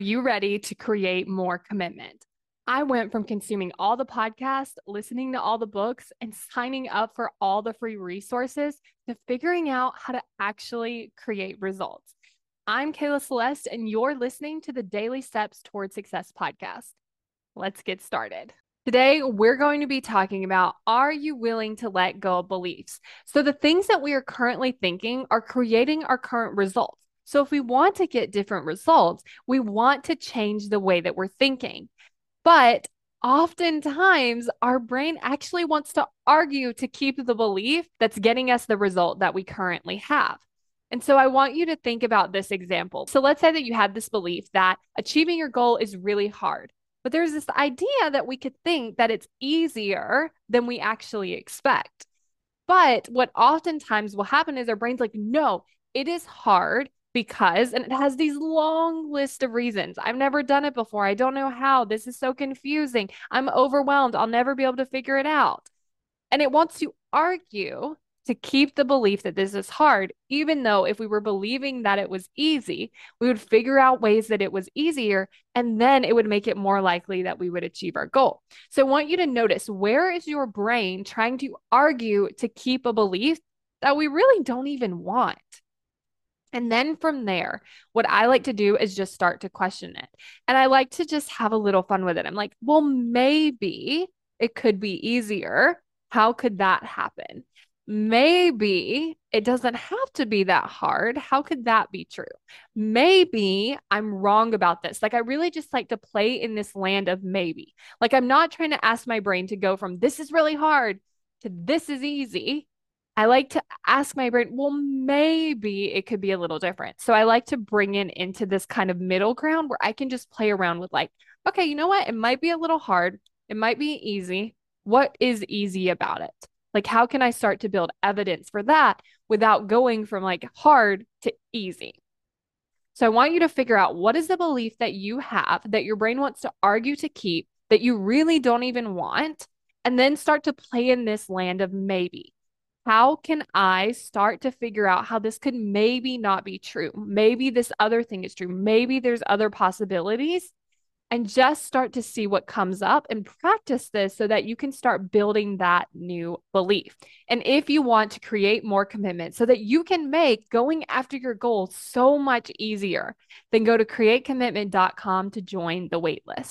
you ready to create more commitment? I went from consuming all the podcasts, listening to all the books, and signing up for all the free resources to figuring out how to actually create results. I'm Kayla Celeste, and you're listening to the Daily Steps Toward Success podcast. Let's get started. Today, we're going to be talking about Are you willing to let go of beliefs? So, the things that we are currently thinking are creating our current results. So, if we want to get different results, we want to change the way that we're thinking. But oftentimes, our brain actually wants to argue to keep the belief that's getting us the result that we currently have. And so I want you to think about this example. So let's say that you had this belief that achieving your goal is really hard, but there's this idea that we could think that it's easier than we actually expect. But what oftentimes will happen is our brain's like, no, it is hard because and it has these long list of reasons. I've never done it before. I don't know how. This is so confusing. I'm overwhelmed. I'll never be able to figure it out. And it wants to argue to keep the belief that this is hard even though if we were believing that it was easy we would figure out ways that it was easier and then it would make it more likely that we would achieve our goal. So i want you to notice where is your brain trying to argue to keep a belief that we really don't even want and then from there, what I like to do is just start to question it. And I like to just have a little fun with it. I'm like, well, maybe it could be easier. How could that happen? Maybe it doesn't have to be that hard. How could that be true? Maybe I'm wrong about this. Like, I really just like to play in this land of maybe. Like, I'm not trying to ask my brain to go from this is really hard to this is easy. I like to ask my brain, well, maybe it could be a little different. So I like to bring in into this kind of middle ground where I can just play around with, like, okay, you know what? It might be a little hard. It might be easy. What is easy about it? Like, how can I start to build evidence for that without going from like hard to easy? So I want you to figure out what is the belief that you have that your brain wants to argue to keep that you really don't even want, and then start to play in this land of maybe how can I start to figure out how this could maybe not be true? Maybe this other thing is true. Maybe there's other possibilities. And just start to see what comes up and practice this so that you can start building that new belief. And if you want to create more commitment so that you can make going after your goals so much easier, then go to createcommitment.com to join the waitlist.